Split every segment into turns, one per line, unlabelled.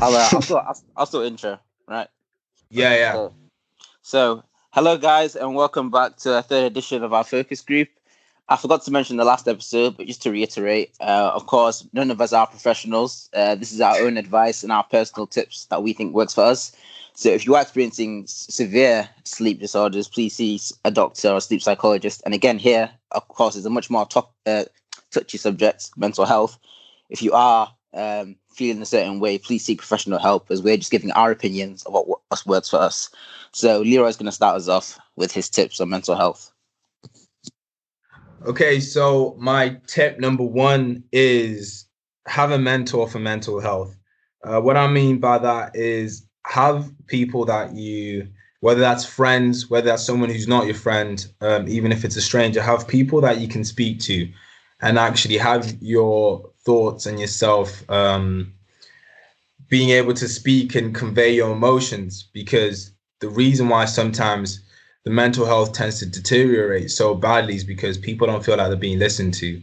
I'll, uh, I'll, still, I'll, I'll still intro, right?
Yeah, yeah.
So, so, hello guys, and welcome back to a third edition of our focus group. I forgot to mention the last episode, but just to reiterate, uh, of course, none of us are professionals. Uh, this is our own advice and our personal tips that we think works for us. So if you are experiencing severe sleep disorders, please see a doctor or a sleep psychologist. And again, here, of course, is a much more top, uh, touchy subject, mental health. If you are um, feeling a certain way, please seek professional help as we're just giving our opinions of what, works for us. So Leroy's going to start us off with his tips on mental health.
Okay, so my tip number one is have a mentor for mental health. Uh, what I mean by that is have people that you, whether that's friends, whether that's someone who's not your friend, um, even if it's a stranger, have people that you can speak to and actually have your thoughts and yourself um, being able to speak and convey your emotions because the reason why sometimes the mental health tends to deteriorate so badly is because people don't feel like they're being listened to.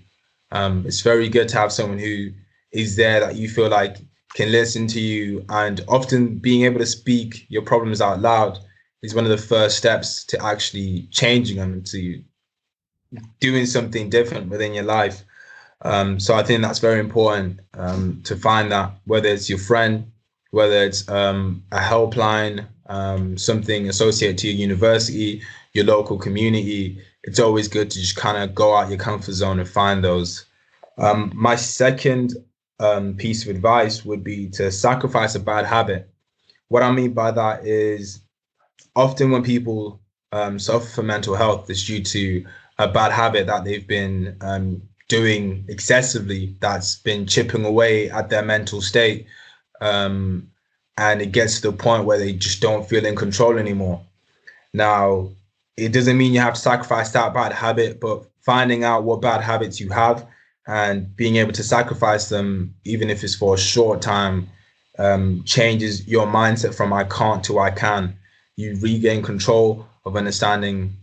Um, it's very good to have someone who is there that you feel like can listen to you, and often being able to speak your problems out loud is one of the first steps to actually changing them to doing something different within your life. Um, so I think that's very important um, to find that whether it's your friend, whether it's um, a helpline, um, something associated to your university, your local community, it's always good to just kind of go out your comfort zone and find those. Um, my second um, piece of advice would be to sacrifice a bad habit. What I mean by that is often when people suffer from mental health, it's due to a bad habit that they've been doing excessively that's been chipping away at their mental state. Um, and it gets to the point where they just don't feel in control anymore. Now, it doesn't mean you have to sacrifice that bad habit, but finding out what bad habits you have and being able to sacrifice them, even if it's for a short time, um, changes your mindset from I can't to I can. You regain control of understanding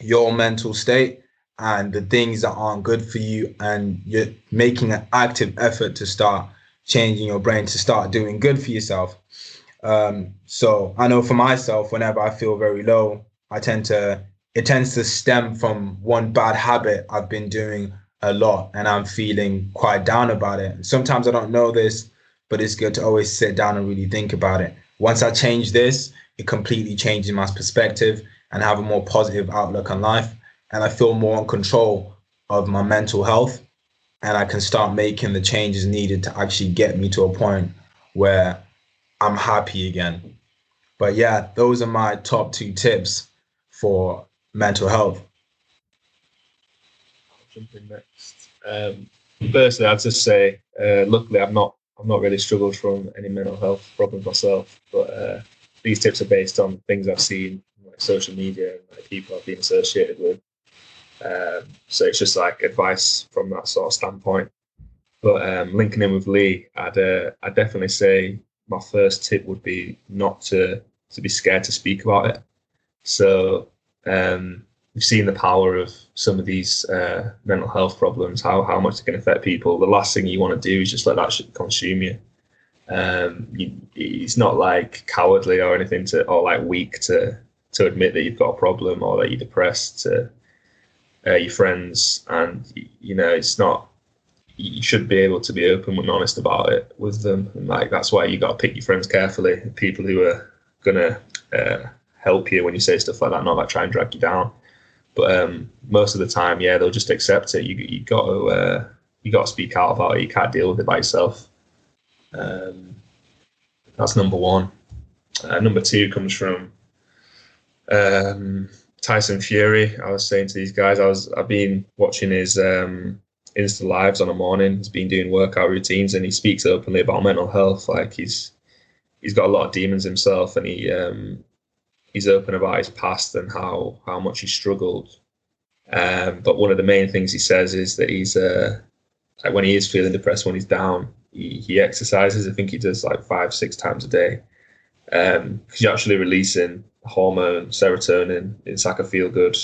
your mental state and the things that aren't good for you and you're making an active effort to start changing your brain to start doing good for yourself. Um, so i know for myself whenever i feel very low i tend to it tends to stem from one bad habit i've been doing a lot and i'm feeling quite down about it. Sometimes i don't know this but it's good to always sit down and really think about it. Once i change this it completely changes my perspective and have a more positive outlook on life. And I feel more in control of my mental health. And I can start making the changes needed to actually get me to a point where I'm happy again. But yeah, those are my top two tips for mental health.
I'll jump in next. Um, firstly, I'd just say, uh, luckily, I'm not I've not really struggled from any mental health problems myself, but uh, these tips are based on things I've seen like social media and like people I've been associated with. Um, so it's just like advice from that sort of standpoint. But um, linking in with Lee, I'd uh, I'd definitely say my first tip would be not to to be scared to speak about it. So um, we've seen the power of some of these uh, mental health problems, how how much it can affect people. The last thing you want to do is just let that shit consume you. Um, you, it's not like cowardly or anything to, or like weak to to admit that you've got a problem or that you're depressed to uh, your friends, and you know it's not. You should be able to be open and honest about it with them, and like that's why you got to pick your friends carefully. People who are gonna uh, help you when you say stuff like that, not like try and drag you down. But um, most of the time, yeah, they'll just accept it. You you got to uh, you got to speak out about it. You can't deal with it by yourself. Um, that's number one. Uh, number two comes from um, Tyson Fury. I was saying to these guys, I was I've been watching his um, Insta lives on a morning. He's been doing workout routines, and he speaks openly about mental health. Like he's he's got a lot of demons himself, and he um, he's open about his past and how how much he struggled. Um, but one of the main things he says is that he's uh, like when he is feeling depressed, when he's down, he, he exercises. I think he does like five six times a day. Um, because you're actually releasing hormone serotonin. It's like a feel good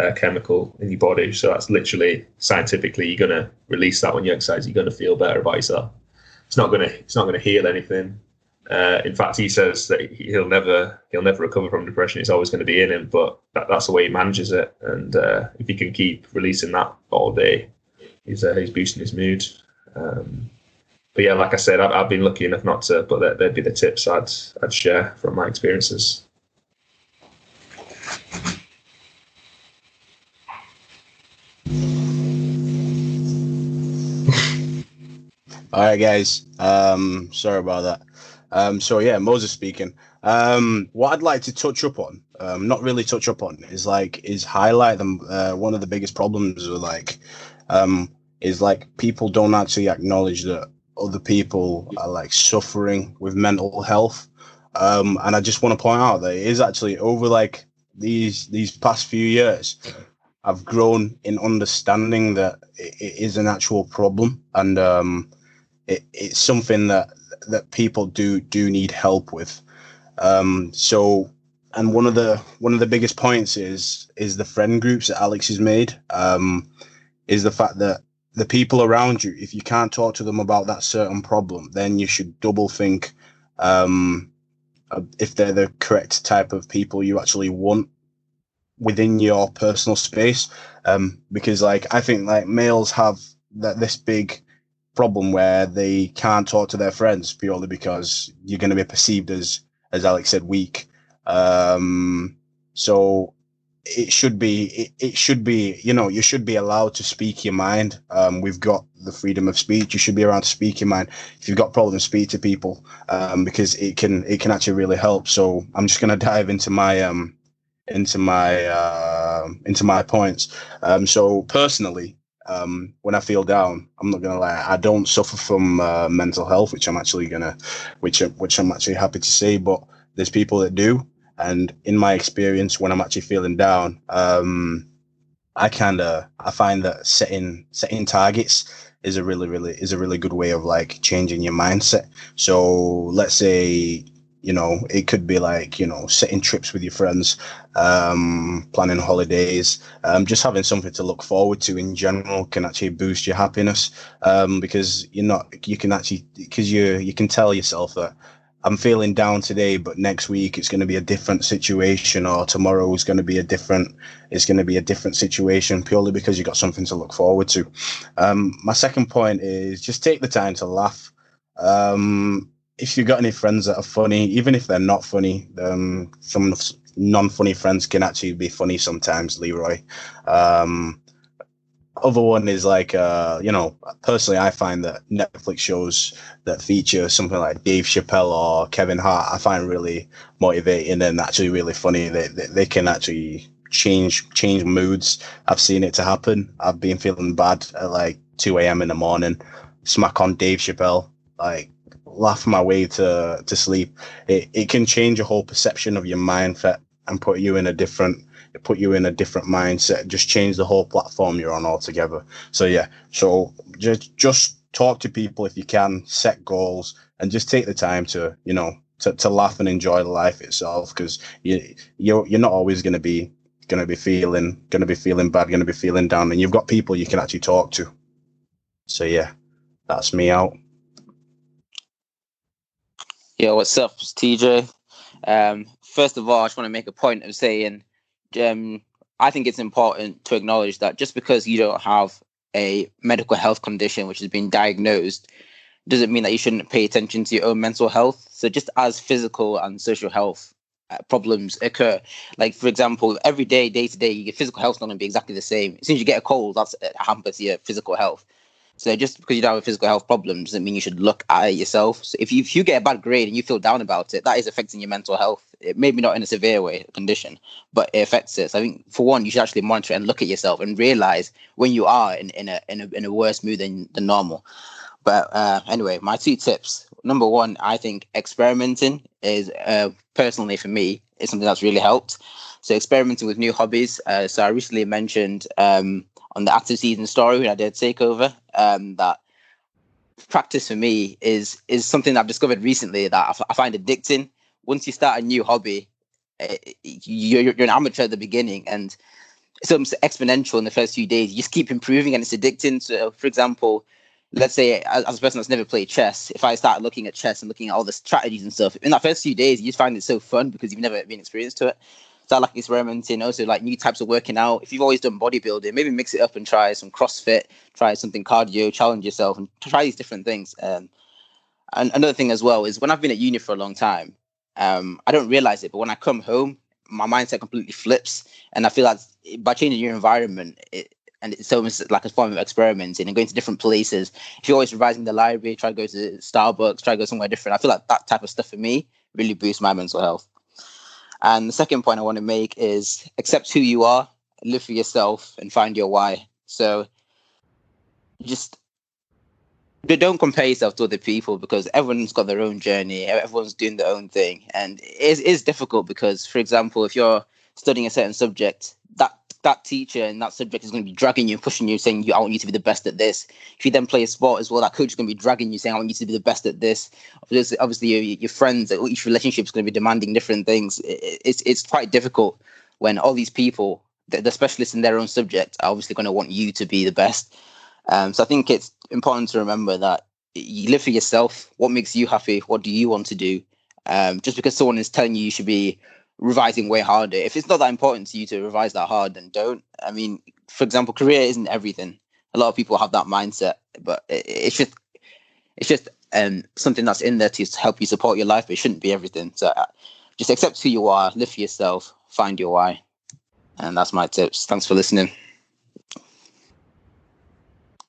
uh, chemical in your body. So that's literally scientifically you're gonna release that when you exercise. You're gonna feel better about yourself. It's not gonna it's not gonna heal anything, Uh, in fact, he says that he'll never he'll never recover from depression. It's always going to be in him, but that, that's the way he manages it. And uh, if he can keep releasing that all day, he's uh, he's boosting his mood. Um, but yeah, like I said, I've, I've, been lucky enough not to, but that, would be the tips I'd I'd share from my experiences.
All right, guys. Um, sorry about that. Um, so yeah, Moses speaking. Um, what I'd like to touch up on, um, not really touch up on, is like is highlight them. Uh, one of the biggest problems are like, um, is like people don't actually acknowledge that other people are like suffering with mental health. Um, and I just want to point out that it is actually over like these these past few years, I've grown in understanding that it, is an actual problem and um it, it's something that that people do do need help with. Um, so, and one of the one of the biggest points is is the friend groups that Alex has made. Um, is the fact that the people around you, if you can't talk to them about that certain problem, then you should double think um, if they're the correct type of people you actually want within your personal space. Um, because, like, I think like males have that this big problem where they can't talk to their friends purely because you're going to be perceived as, as Alex said, weak. Um, so it should be, it, it, should be, you know, you should be allowed to speak your mind. Um, we've got the freedom of speech. You should be around to speak your mind. If you've got problems, speak to people, um, because it can, it can actually really help. So I'm just going to dive into my, um, into my, uh, into my points. Um, so personally, um, when I feel down, I'm not gonna lie, I don't suffer from uh, mental health, which I'm actually gonna, which which I'm actually happy to say. But there's people that do, and in my experience, when I'm actually feeling down, um, I kind of I find that setting setting targets is a really really is a really good way of like changing your mindset. So let's say you know it could be like you know setting trips with your friends um, planning holidays um, just having something to look forward to in general can actually boost your happiness um, because you're not you can actually because you you can tell yourself that i'm feeling down today but next week it's going to be a different situation or tomorrow is going to be a different it's going to be a different situation purely because you've got something to look forward to um, my second point is just take the time to laugh um, if you've got any friends that are funny, even if they're not funny, um, some non-funny friends can actually be funny sometimes. Leroy. Um, other one is like, uh, you know, personally, I find that Netflix shows that feature something like Dave Chappelle or Kevin Hart, I find really motivating and actually really funny. They, they, they can actually change change moods. I've seen it to happen. I've been feeling bad at like 2 a.m. in the morning, smack on Dave Chappelle, like laugh my way to to sleep. It it can change your whole perception of your mindset and put you in a different put you in a different mindset. Just change the whole platform you're on altogether. So yeah, so just just talk to people if you can, set goals, and just take the time to you know to, to laugh and enjoy life itself because you you're you're not always going to be going to be feeling going to be feeling bad, going to be feeling down, and you've got people you can actually talk to. So yeah, that's me out.
Yo, what's up? It's TJ. Um, first of all, I just want to make a point of saying um, I think it's important to acknowledge that just because you don't have a medical health condition which has been diagnosed doesn't mean that you shouldn't pay attention to your own mental health. So, just as physical and social health uh, problems occur, like for example, every day, day to day, your physical health's not going to be exactly the same. As soon as you get a cold, that's uh, hampers your physical health. So just because you don't have physical health problems, doesn't mean you should look at it yourself. So if you if you get a bad grade and you feel down about it, that is affecting your mental health. It maybe not in a severe way condition, but it affects it. So I think for one, you should actually monitor and look at yourself and realize when you are in, in a in a in a worse mood than, than normal. But uh, anyway, my two tips. Number one, I think experimenting is uh, personally for me is something that's really helped. So experimenting with new hobbies. Uh, so I recently mentioned um, on the active season story when I did takeover um, that practice for me is is something I've discovered recently that I, f- I find addicting. Once you start a new hobby, uh, you're, you're an amateur at the beginning and it's almost exponential in the first few days. You just keep improving and it's addicting. So, for example, let's say as, as a person that's never played chess, if I start looking at chess and looking at all the strategies and stuff, in that first few days, you just find it so fun because you've never been experienced to it. Start like experimenting, also like new types of working out. If you've always done bodybuilding, maybe mix it up and try some CrossFit, try something cardio, challenge yourself, and try these different things. Um, and another thing as well is when I've been at uni for a long time, um, I don't realize it, but when I come home, my mindset completely flips, and I feel like by changing your environment, it, and it's almost like a form of experimenting and going to different places. If you're always revising the library, try to go to Starbucks, try to go somewhere different. I feel like that type of stuff for me really boosts my mental health. And the second point I want to make is accept who you are, live for yourself, and find your why. So just don't compare yourself to other people because everyone's got their own journey, everyone's doing their own thing. And it is difficult because, for example, if you're studying a certain subject, that that teacher and that subject is going to be dragging you and pushing you, saying, I want you to be the best at this. If you then play a sport as well, that coach is going to be dragging you, saying, I want you to be the best at this. Obviously, obviously your, your friends, each relationship is going to be demanding different things. It's, it's quite difficult when all these people, the specialists in their own subject, are obviously going to want you to be the best. Um, so I think it's important to remember that you live for yourself. What makes you happy? What do you want to do? Um, just because someone is telling you you should be revising way harder. If it's not that important to you to revise that hard, then don't. I mean, for example, career isn't everything. A lot of people have that mindset, but it, it's just it's just um, something that's in there to help you support your life, but it shouldn't be everything. So uh, just accept who you are, live for yourself, find your why. And that's my tips. Thanks for listening.